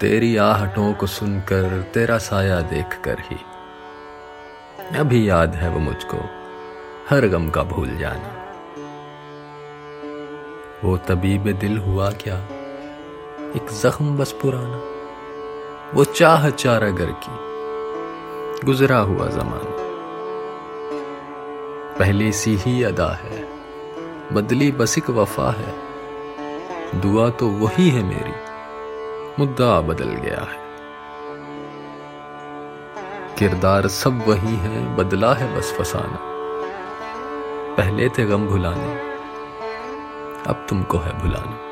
तेरी आहटों को सुनकर, तेरा साया देखकर ही। अभी याद है वो मुझको, हर गम का भूल जाना। वो तबीब दिल हुआ क्या? एक जख्म बस पुराना। वो चाह चारा घर की, गुजरा हुआ जमाना। पहली सी ही अदा है, बदली बसिक वफा है। दुआ तो वही है मेरी। मुद्दा बदल गया है। किरदार सब वही है, बदला है बस फसाना। पहले थे गम भुलाने, अब तुमको है भुलाना।